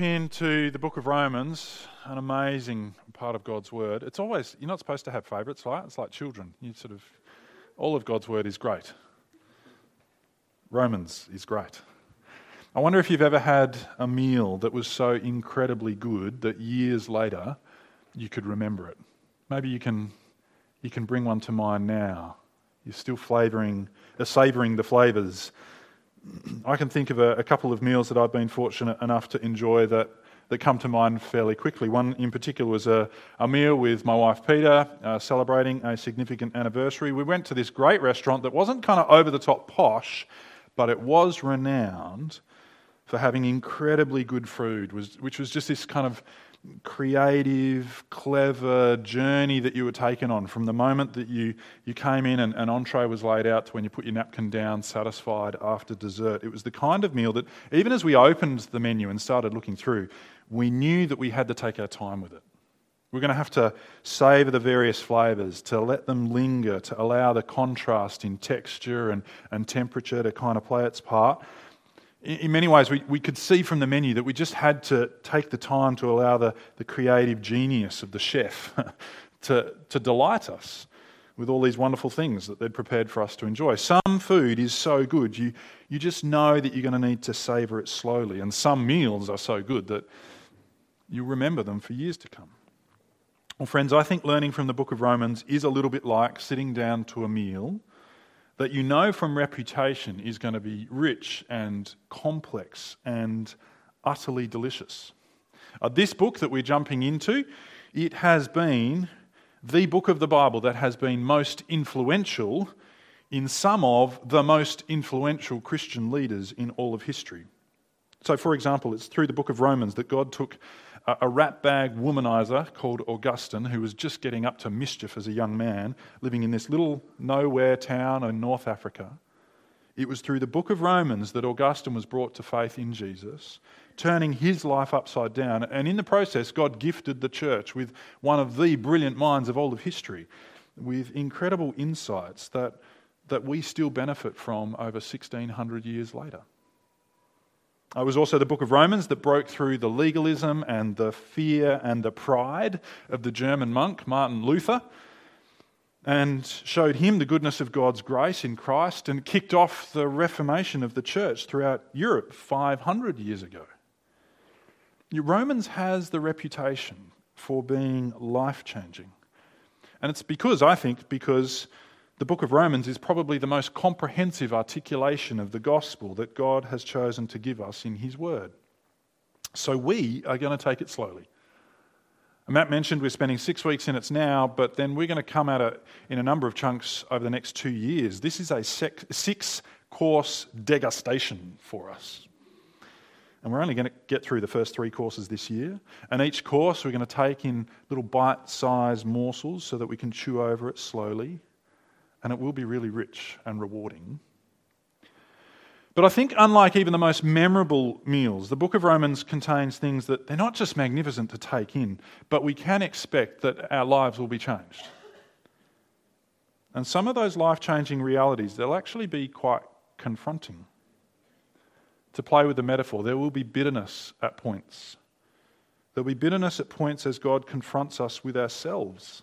into the book of Romans, an amazing part of God's word. It's always, you're not supposed to have favourites, right? It's like children. You sort of, all of God's word is great. Romans is great. I wonder if you've ever had a meal that was so incredibly good that years later you could remember it. Maybe you can, you can bring one to mind now. You're still flavouring, uh, savouring the flavours I can think of a, a, couple of meals that I've been fortunate enough to enjoy that, that come to mind fairly quickly. One in particular was a, a meal with my wife Peter, uh, celebrating a significant anniversary. We went to this great restaurant that wasn't kind of over the top posh, but it was renowned for having incredibly good food, which was just this kind of creative, clever journey that you were taken on from the moment that you, you came in and an entree was laid out to when you put your napkin down, satisfied after dessert. It was the kind of meal that, even as we opened the menu and started looking through, we knew that we had to take our time with it. We're going to have to savour the various flavours, to let them linger, to allow the contrast in texture and, and temperature to kind of play its part in many ways, we, we could see from the menu that we just had to take the time to allow the, the creative genius of the chef to, to delight us with all these wonderful things that they'd prepared for us to enjoy. Some food is so good, you, you just know that you're going to need to savour it slowly. And some meals are so good that you'll remember them for years to come. Well, friends, I think learning from the book of Romans is a little bit like sitting down to a meal that you know from reputation is going to be rich and complex and utterly delicious. Uh, this book that we're jumping into, it has been the book of the Bible that has been most influential in some of the most influential Christian leaders in all of history. So, for example, it's through the book of Romans that God took a ratbag womanizer called Augustine, who was just getting up to mischief as a young man, living in this little nowhere town in North Africa. It was through the book of Romans that Augustine was brought to faith in Jesus, turning his life upside down. And in the process, God gifted the church with one of the brilliant minds of all of history, with incredible insights that, that we still benefit from over 1600 years later. It was also the book of Romans that broke through the legalism and the fear and the pride of the German monk Martin Luther and showed him the goodness of God's grace in Christ and kicked off the reformation of the church throughout Europe 500 years ago. Romans has the reputation for being life changing. And it's because, I think, because the book of Romans is probably the most comprehensive articulation of the gospel that God has chosen to give us in His Word. So we are going to take it slowly. Matt mentioned we're spending six weeks in it now, but then we're going to come at it in a number of chunks over the next two years. This is a six course degustation for us. And we're only going to get through the first three courses this year. And each course we're going to take in little bite sized morsels so that we can chew over it slowly and it will be really rich and rewarding. But I think, unlike even the most memorable meals, the book of Romans contains things that they're not just magnificent to take in, but we can expect that our lives will be changed. And some of those life changing realities, they'll actually be quite confronting. To play with the metaphor, there will be bitterness at points. There'll be bitterness at points as God confronts us with ourselves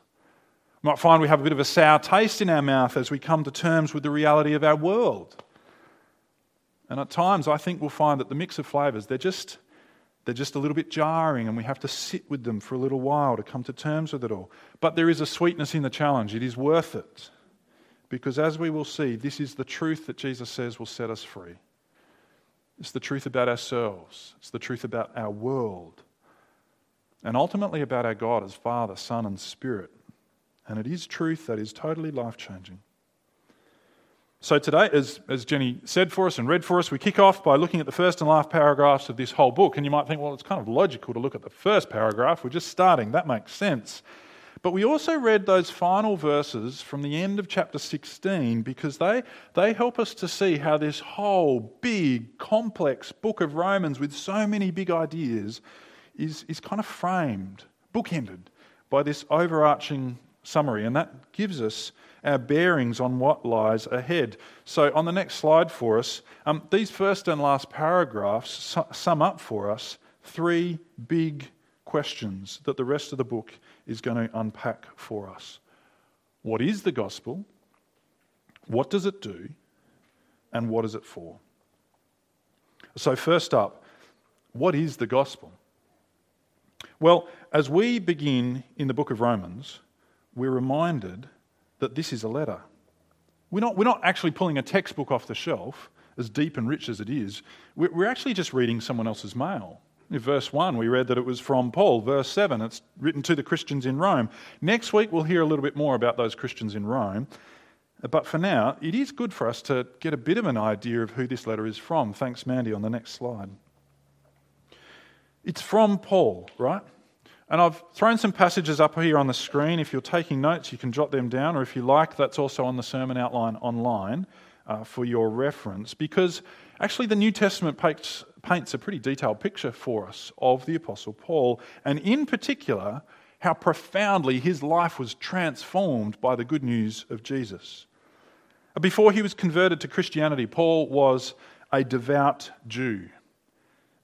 we might find we have a bit of a sour taste in our mouth as we come to terms with the reality of our world. And at times, I think we'll find that the mix of flavours, they're just, they're just a little bit jarring, and we have to sit with them for a little while to come to terms with it all. But there is a sweetness in the challenge. It is worth it. Because as we will see, this is the truth that Jesus says will set us free. It's the truth about ourselves, it's the truth about our world, and ultimately about our God as Father, Son, and Spirit. And it is truth that is totally life changing. So, today, as, as Jenny said for us and read for us, we kick off by looking at the first and last paragraphs of this whole book. And you might think, well, it's kind of logical to look at the first paragraph. We're just starting. That makes sense. But we also read those final verses from the end of chapter 16 because they, they help us to see how this whole big, complex book of Romans with so many big ideas is, is kind of framed, bookended by this overarching summary, and that gives us our bearings on what lies ahead. So, on the next slide for us, um, these first and last paragraphs su- sum up for us three big questions that the rest of the book is going to unpack for us. What is the gospel? What does it do? And what is it for? So, first up, what is the gospel? Well, as we begin in the book of Romans, we're reminded that this is a letter. We're not, we're not actually pulling a textbook off the shelf, as deep and rich as it is. We're, we're actually just reading someone else's mail. In verse 1, we read that it was from Paul. Verse 7, it's written to the Christians in Rome. Next week, we'll hear a little bit more about those Christians in Rome. But for now, it is good for us to get a bit of an idea of who this letter is from. Thanks, Mandy, on the next slide. It's from Paul, right? And I've thrown some passages up here on the screen. If you're taking notes, you can jot them down, or if you like, that's also on the sermon outline online uh, for your reference. Because actually, the New Testament paints, paints a pretty detailed picture for us of the Apostle Paul, and in particular, how profoundly his life was transformed by the good news of Jesus. Before he was converted to Christianity, Paul was a devout Jew,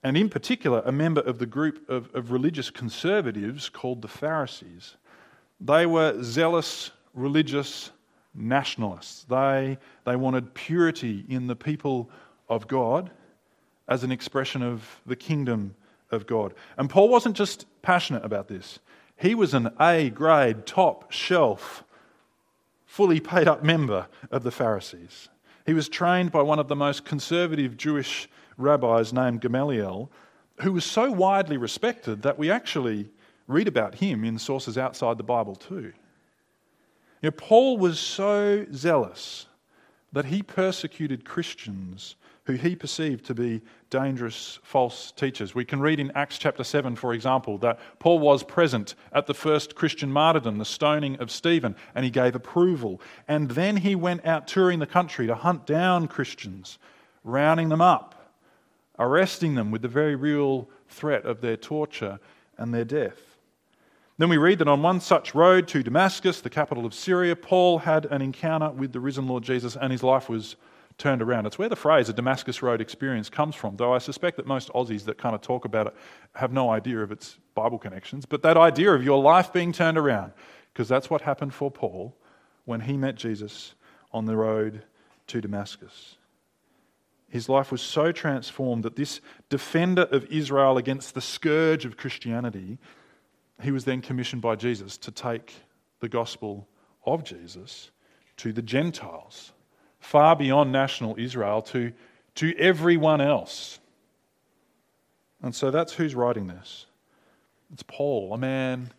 and in particular, a member of the group of, of religious conservatives called the Pharisees. They were zealous religious nationalists. They, they wanted purity in the people of God as an expression of the kingdom of God. And Paul wasn't just passionate about this, he was an A grade, top shelf fully paid up member of the Pharisees. He was trained by one of the most conservative Jewish rabbis named Gamaliel, who was so widely respected that we actually read about him in sources outside the Bible too. You know, Paul was so zealous that he persecuted Christians who he perceived to be dangerous false teachers. We can read in Acts chapter 7, for example, that Paul was present at the first Christian martyrdom, the stoning of Stephen, and he gave approval. And then he went out touring the country to hunt down Christians, rounding them up, arresting them with the very real threat of their torture and their death. Then we read that on one such road to Damascus, the capital of Syria, Paul had an encounter with the risen Lord Jesus and his life was turned around. It's where the phrase a Damascus Road experience comes from, though I suspect that most Aussies that kind of talk about it have no idea of its Bible connections. But that idea of your life being turned around, because that's what happened for Paul when he met Jesus on the road to Damascus. His life was so transformed that this defender of Israel against the scourge of Christianity, he was then commissioned by Jesus to take the gospel of Jesus to the Gentiles far beyond national Israel to, to everyone else. And so that's who's writing this. It's Paul, a man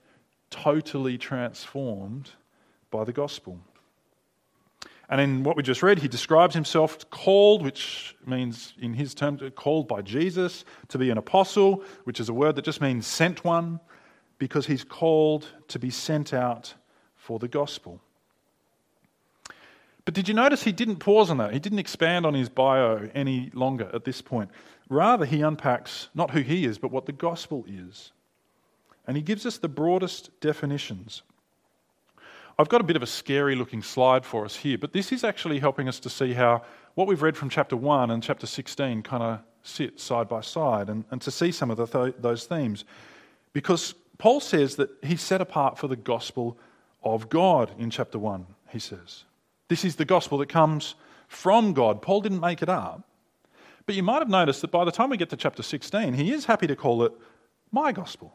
totally transformed by the gospel. And in what we just read, he describes himself called, which means, in his terms, called by Jesus to be an apostle, which is a word that just means sent one, because he's called to be sent out for the gospel. But did you notice he didn't pause on that? He didn't expand on his bio any longer at this point. Rather, he unpacks not who he is, but what the gospel is. And he gives us the broadest definitions. I've got a bit of a scary looking slide for us here, but this is actually helping us to see how what we've read from chapter 1 and chapter 16 kind of sit side by side and, and to see some of the th- those themes. Because Paul says that he's set apart for the gospel of God in chapter 1, he says. This is the gospel that comes from God. Paul didn't make it up. But you might have noticed that by the time we get to chapter 16, he is happy to call it my gospel.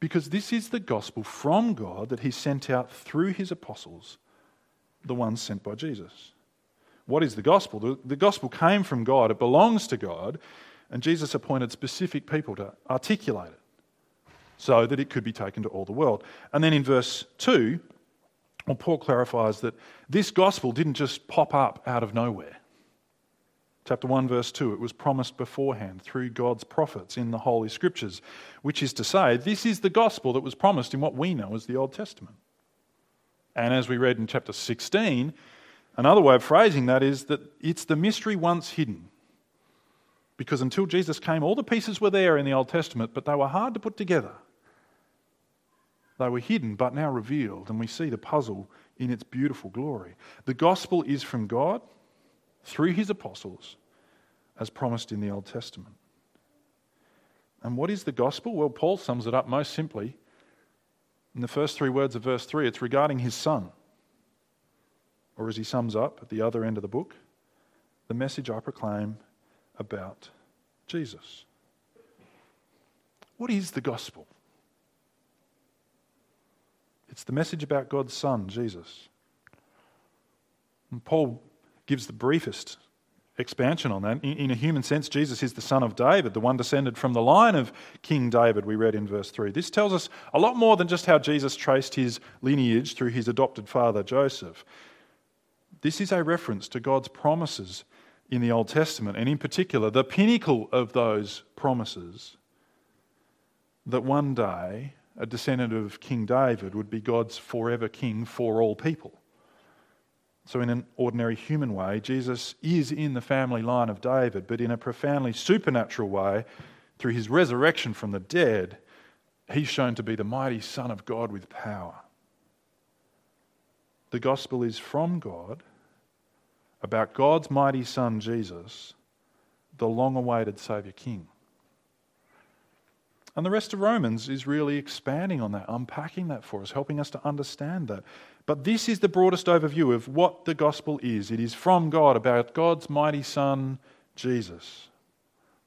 Because this is the gospel from God that he sent out through his apostles, the ones sent by Jesus. What is the gospel? The, the gospel came from God, it belongs to God, and Jesus appointed specific people to articulate it so that it could be taken to all the world. And then in verse 2, well, Paul clarifies that this gospel didn't just pop up out of nowhere. Chapter 1, verse 2, it was promised beforehand through God's prophets in the Holy Scriptures, which is to say, this is the gospel that was promised in what we know as the Old Testament. And as we read in chapter 16, another way of phrasing that is that it's the mystery once hidden. Because until Jesus came, all the pieces were there in the Old Testament, but they were hard to put together. They were hidden but now revealed, and we see the puzzle in its beautiful glory. The gospel is from God through his apostles, as promised in the Old Testament. And what is the gospel? Well, Paul sums it up most simply in the first three words of verse 3. It's regarding his son. Or as he sums up at the other end of the book, the message I proclaim about Jesus. What is the gospel? It's the message about God's Son, Jesus. And Paul gives the briefest expansion on that. In, a human sense, Jesus is the son of David, the one descended from the line of King David, we read in verse 3. This tells us a lot more than just how Jesus traced his lineage through his adopted father, Joseph. This is a reference to God's promises in the Old Testament, and in particular, the pinnacle of those promises that one day a descendant of King David would be God's forever king for all people. So, in an ordinary human way, Jesus is in the family line of David, but in a profoundly supernatural way, through his resurrection from the dead, he's shown to be the mighty Son of God with power. The gospel is from God about God's mighty Son, Jesus, the long awaited Saviour King. And the rest of Romans is really expanding on that, unpacking that for us, helping us to understand that. But this is the broadest overview of what the gospel is it is from God about God's mighty Son, Jesus,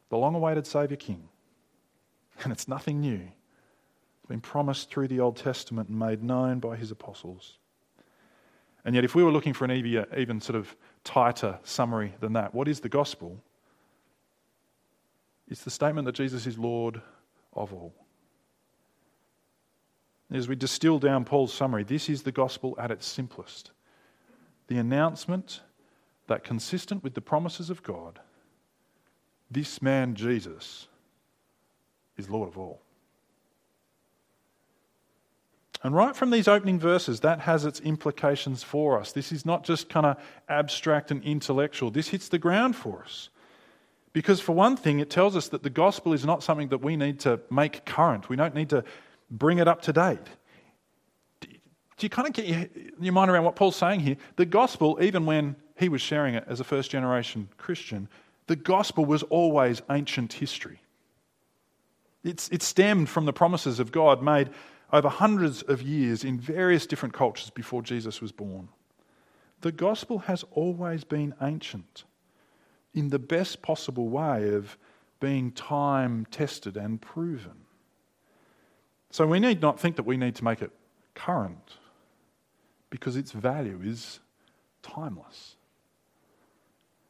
the long awaited Saviour King. And it's nothing new. It's been promised through the Old Testament and made known by his apostles. And yet, if we were looking for an even sort of tighter summary than that, what is the gospel? It's the statement that Jesus is Lord of all. As we distill down Paul's summary, this is the gospel at its simplest the announcement that, consistent with the promises of God, this man, Jesus, is Lord of all. And right from these opening verses, that has its implications for us. This is not just kind of abstract and intellectual, this hits the ground for us. Because, for one thing, it tells us that the gospel is not something that we need to make current. We don't need to bring it up to date. Do you kind of get your mind around what Paul's saying here? The gospel, even when he was sharing it as a first generation Christian, the gospel was always ancient history. It's, it stemmed from the promises of God made over hundreds of years in various different cultures before Jesus was born. The gospel has always been ancient in the best possible way of being time tested and proven. So we need not think that we need to make it current because its value is timeless.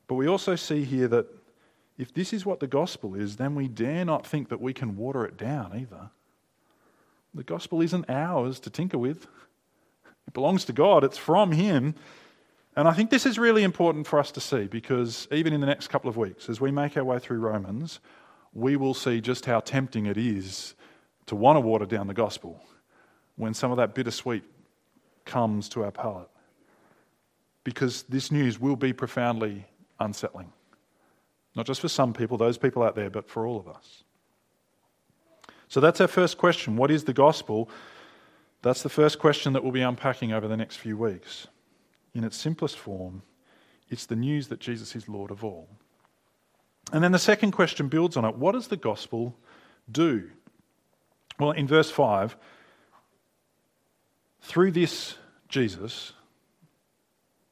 But we also see here that if this is what the gospel is, then we dare not think that we can water it down either. The gospel isn't ours to tinker with, it belongs to God, it's from Him. And I think this is really important for us to see because even in the next couple of weeks, as we make our way through Romans, we will see just how tempting it is to want to water down the gospel when some of that bittersweet comes to our palate. Because this news will be profoundly unsettling. Not just for some people, those people out there, but for all of us. So that's our first question. What is the gospel? That's the first question that we'll be unpacking over the next few weeks in its simplest form, it's the news that Jesus is Lord of all. And then the second question builds on it what does the gospel do? Well, in verse 5, through this Jesus,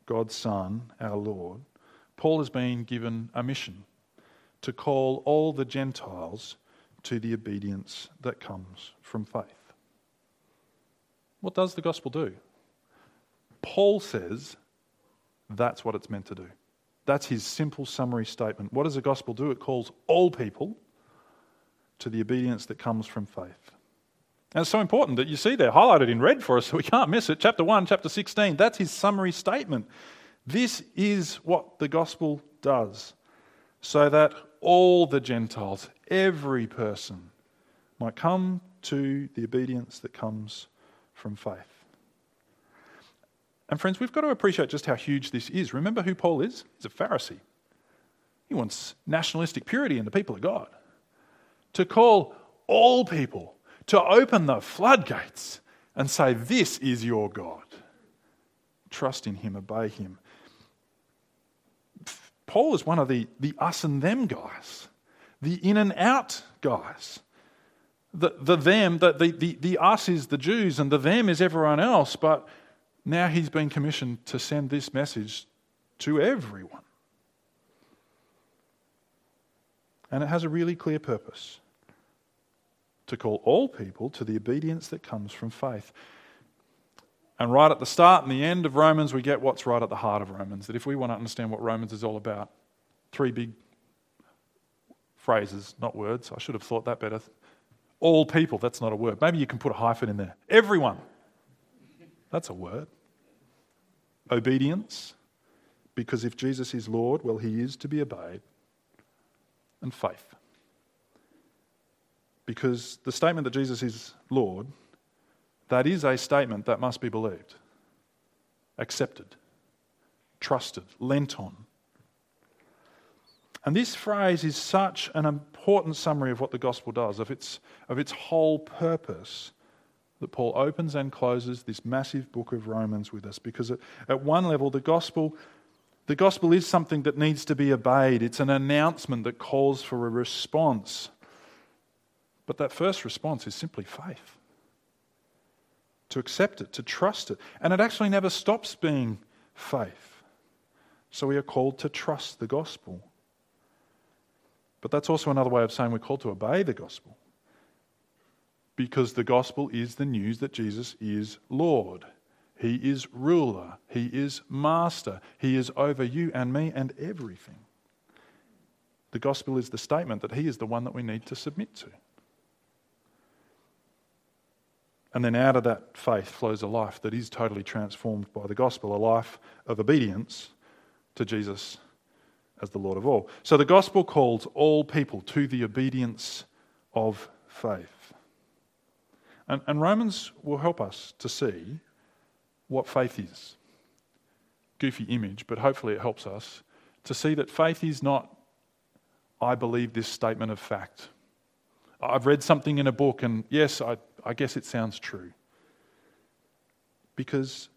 God's Son, our Lord, Paul has been given a mission to call all the Gentiles to the obedience that comes from faith. What does the gospel do? Paul says that's what it's meant to do. That's his simple summary statement. What does the gospel do? It calls all people to the obedience that comes from faith. And it's so important that you see there, highlighted in red for us, so we can't miss it. Chapter 1, chapter 16, that's his summary statement. This is what the gospel does, so that all the Gentiles, every person, might come to the obedience that comes from faith. And friends, we've got to appreciate just how huge this is. Remember who Paul is? He's a Pharisee. He wants nationalistic purity in the people of God. To call all people, to open the floodgates and say, This is your God. Trust in him, obey him. Paul is one of the, the us and them guys. the in and out guys. The, the them, the, the, the, the us is the Jews, and the them is everyone else, but now he's been commissioned to send this message to everyone. And it has a really clear purpose to call all people to the obedience that comes from faith. And right at the start and the end of Romans, we get what's right at the heart of Romans. That if we want to understand what Romans is all about, three big phrases, not words. I should have thought that better. All people, that's not a word. Maybe you can put a hyphen in there. Everyone, that's a word. Obedience, because if Jesus is Lord, well, he is to be obeyed. And faith. Because the statement that Jesus is Lord that is a statement that must be believed, accepted, trusted, lent on. And this phrase is such an important summary of what the gospel does, of its, of its whole purpose, that Paul opens and closes this massive book of Romans with us. Because at, one level, the gospel, the gospel is something that needs to be obeyed, it's an announcement that calls for a response. But that first response is simply faith to accept it, to trust it. And it actually never stops being faith. So we are called to trust the gospel. But that's also another way of saying we're called to obey the gospel. Because the gospel is the news that Jesus is Lord. He is ruler. He is master. He is over you and me and everything. The gospel is the statement that He is the one that we need to submit to. And then out of that faith flows a life that is totally transformed by the gospel, a life of obedience to Jesus as the Lord of all. So the gospel calls all people to the obedience of faith. And, and Romans will help us to see what faith is. Goofy image, but hopefully it helps us to see that faith is not, I believe this statement of fact. I've read something in a book, and yes, I, I guess it sounds true. Because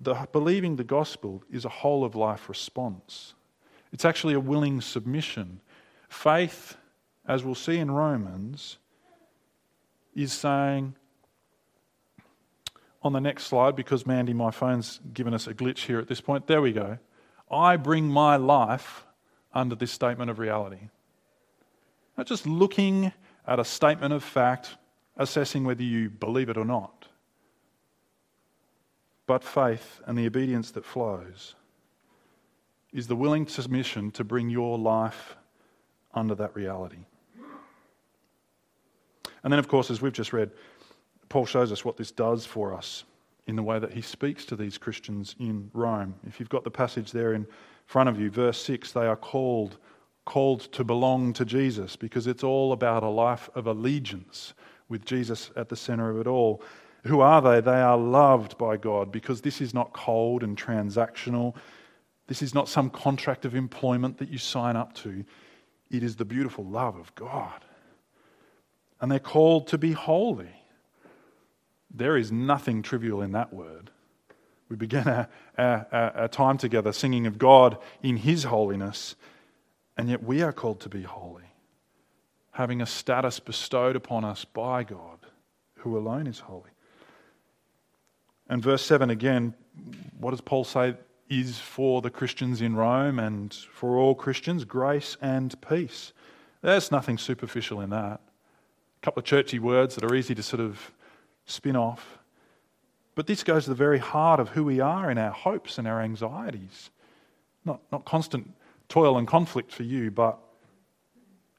the, believing the gospel is a whole of life response. It's actually a willing submission. Faith, as we'll see in Romans, is saying, on the next slide, because Mandy, my phone's given us a glitch here at this point. There we go. I bring my life under this statement of reality. Not just looking at a statement of fact, assessing whether you believe it or not. But faith and the obedience that flows is the willing submission to bring your life under that reality. And then, of course, as we've just read, Paul shows us what this does for us in the way that he speaks to these Christians in Rome. If you've got the passage there in front of you, verse 6, they are called called to belong to Jesus because it's all about a life of allegiance with Jesus at the center of it all. Who are they? They are loved by God because this is not cold and transactional. This is not some contract of employment that you sign up to. It is the beautiful love of God. And they're called to be holy. There is nothing trivial in that word. We began our, our, our, time together singing of God in His holiness. And yet we are called to be holy, having a status bestowed upon us by God, who alone is holy. And verse 7 again, what does Paul say is for the Christians in Rome and for all Christians? Grace and peace. There's nothing superficial in that. A couple of churchy words that are easy to sort of spin off. But this goes to the very heart of who we are in our hopes and our anxieties. Not, not constant toil and conflict for you, but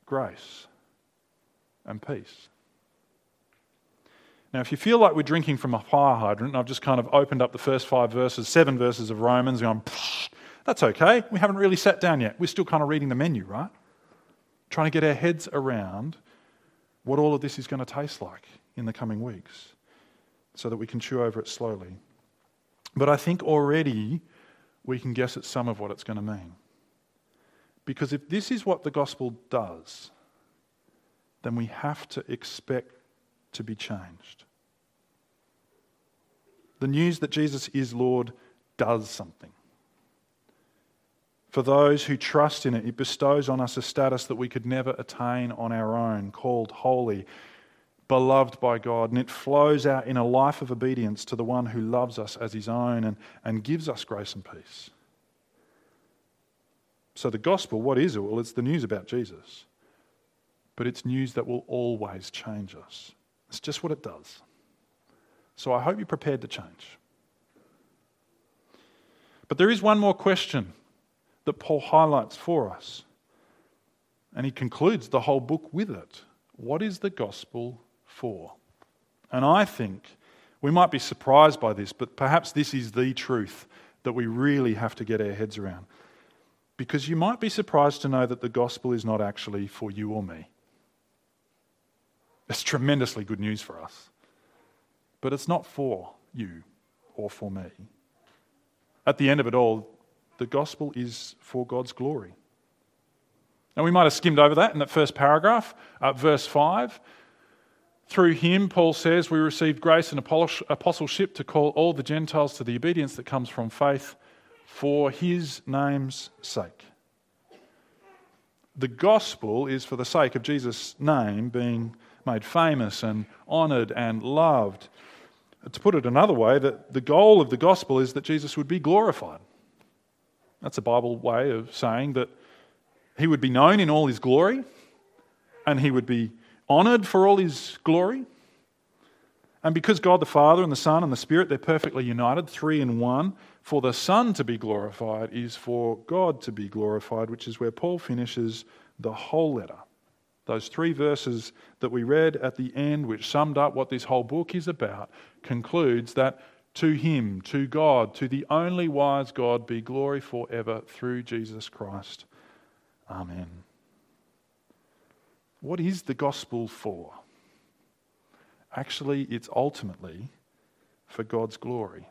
grace and peace. Now, if you feel like we're drinking from a fire hydrant, and I've just kind of opened up the first five verses, seven verses of Romans, going, that's okay. We haven't really sat down yet. We're still kind of reading the menu, right? Trying to get our heads around what all of this is going to taste like in the coming weeks so that we can chew over it slowly. But I think already we can guess at some of what it's going to mean. Because if this is what the gospel does, then we have to expect to be changed. The news that Jesus is Lord does something. For those who trust in it, it bestows on us a status that we could never attain on our own, called holy, beloved by God. And it flows out in a life of obedience to the one who loves us as his own and, and gives us grace and peace. So, the gospel, what is it? Well, it's the news about Jesus. But it's news that will always change us. It's just what it does. So, I hope you're prepared to change. But there is one more question that Paul highlights for us. And he concludes the whole book with it. What is the gospel for? And I think we might be surprised by this, but perhaps this is the truth that we really have to get our heads around. Because you might be surprised to know that the gospel is not actually for you or me. It's tremendously good news for us. But it's not for you or for me. At the end of it all, the gospel is for God's glory. Now, we might have skimmed over that in that first paragraph, uh, verse 5. Through him, Paul says, we received grace and apostleship to call all the Gentiles to the obedience that comes from faith for his name's sake. The gospel is for the sake of Jesus' name being made famous and honoured and loved. To put it another way, that the goal of the gospel is that Jesus would be glorified. That's a Bible way of saying that he would be known in all his glory and he would be honored for all his glory. And because God the Father and the Son and the Spirit, they're perfectly united, three in one, for the Son to be glorified is for God to be glorified, which is where Paul finishes the whole letter. Those three verses that we read at the end, which summed up what this whole book is about, concludes that to him, to God, to the only wise God, be glory forever through Jesus Christ. Amen. What is the gospel for? Actually, it's ultimately for God's glory.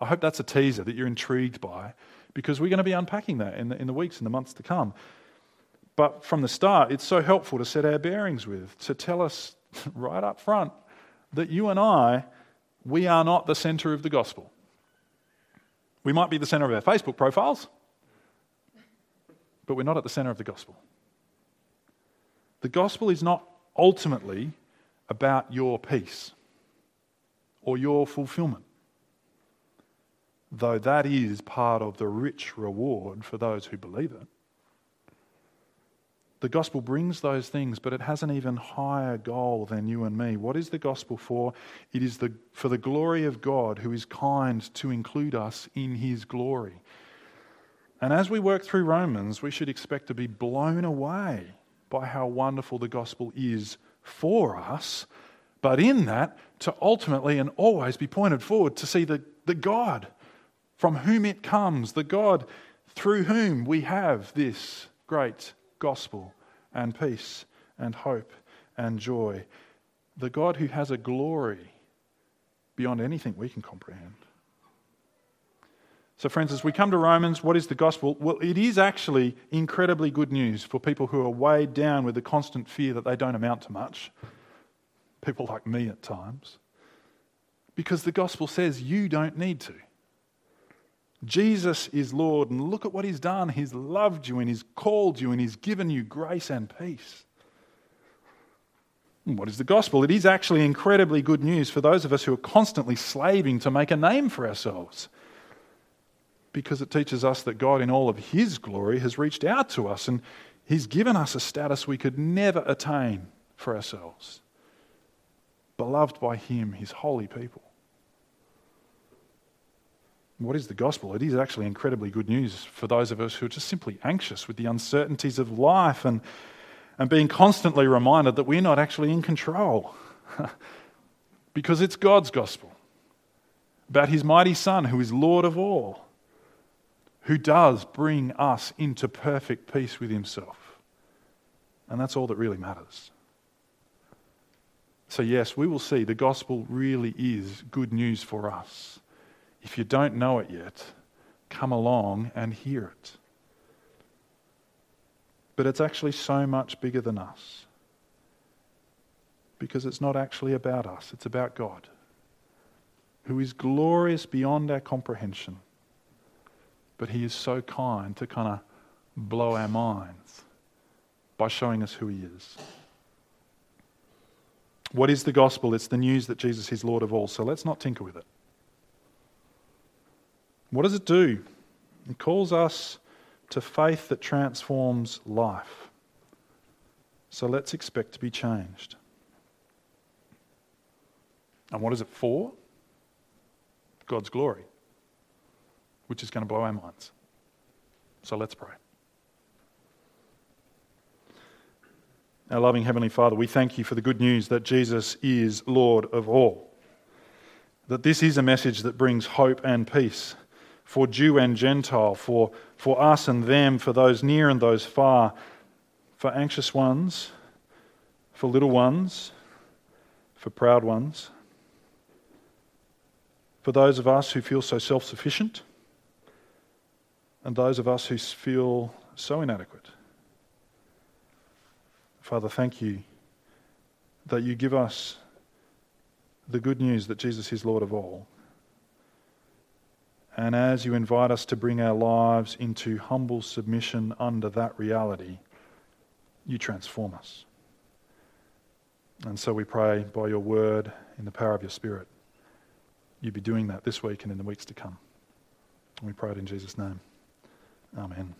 I hope that's a teaser that you're intrigued by because we're going to be unpacking that in the, in the weeks and the months to come. But from the start, it's so helpful to set our bearings with, to tell us right up front that you and I we are not the center of the gospel. We might be the center of our Facebook profiles, but we're not at the center of the gospel. The gospel is not ultimately about your peace or your fulfillment, though that is part of the rich reward for those who believe it. The gospel brings those things, but it has an even higher goal than you and me. What is the gospel for? It is the, for the glory of God who is kind to include us in his glory. And as we work through Romans, we should expect to be blown away by how wonderful the gospel is for us, but in that, to ultimately and always be pointed forward to see the, the God from whom it comes, the God through whom we have this great gospel and peace and hope and joy. The God who has a glory beyond anything we can comprehend. So, friends, as we come to Romans, what is the gospel? Well, it is actually incredibly good news for people who are weighed down with the constant fear that they don't amount to much. People like me at times. Because the gospel says you don't need to. Jesus is Lord, and look at what He's done. He's loved you, and He's called you, and He's given you grace and peace. What is the gospel? It is actually incredibly good news for those of us who are constantly slaving to make a name for ourselves. Because it teaches us that God, in all of His glory, has reached out to us and He's given us a status we could never attain for ourselves. Beloved by Him, His holy people. What is the gospel? It is actually incredibly good news for those of us who are just simply anxious with the uncertainties of life and, and being constantly reminded that we're not actually in control. because it's God's gospel about his mighty Son, who is Lord of all, who does bring us into perfect peace with himself. And that's all that really matters. So, yes, we will see the gospel really is good news for us. If you don't know it yet, come along and hear it. But it's actually so much bigger than us. Because it's not actually about us, it's about God, who is glorious beyond our comprehension, but He is so kind to kind of blow our minds by showing us who He is. What is the gospel? It's the news that Jesus is Lord of all. So let's not tinker with it. What does it do? It calls us to faith that transforms life. So let's expect to be changed. And what is it for? God's glory, which is going to blow our minds. So let's pray. Our loving Heavenly Father, we thank you for the good news that Jesus is Lord of all. That this is a message that brings hope and peace for Jew and Gentile, for, for us and them, for those near and those far, for anxious ones, for little ones, for proud ones, for those of us who feel so self sufficient, and those of us who feel so inadequate. Father, thank you that you give us the good news that Jesus is Lord of all. And as you invite us to bring our lives into humble submission under that reality, you transform us. And so we pray by your word, in the power of your spirit, you be doing that this week and in the weeks to come. And we pray it in Jesus' name. Amen.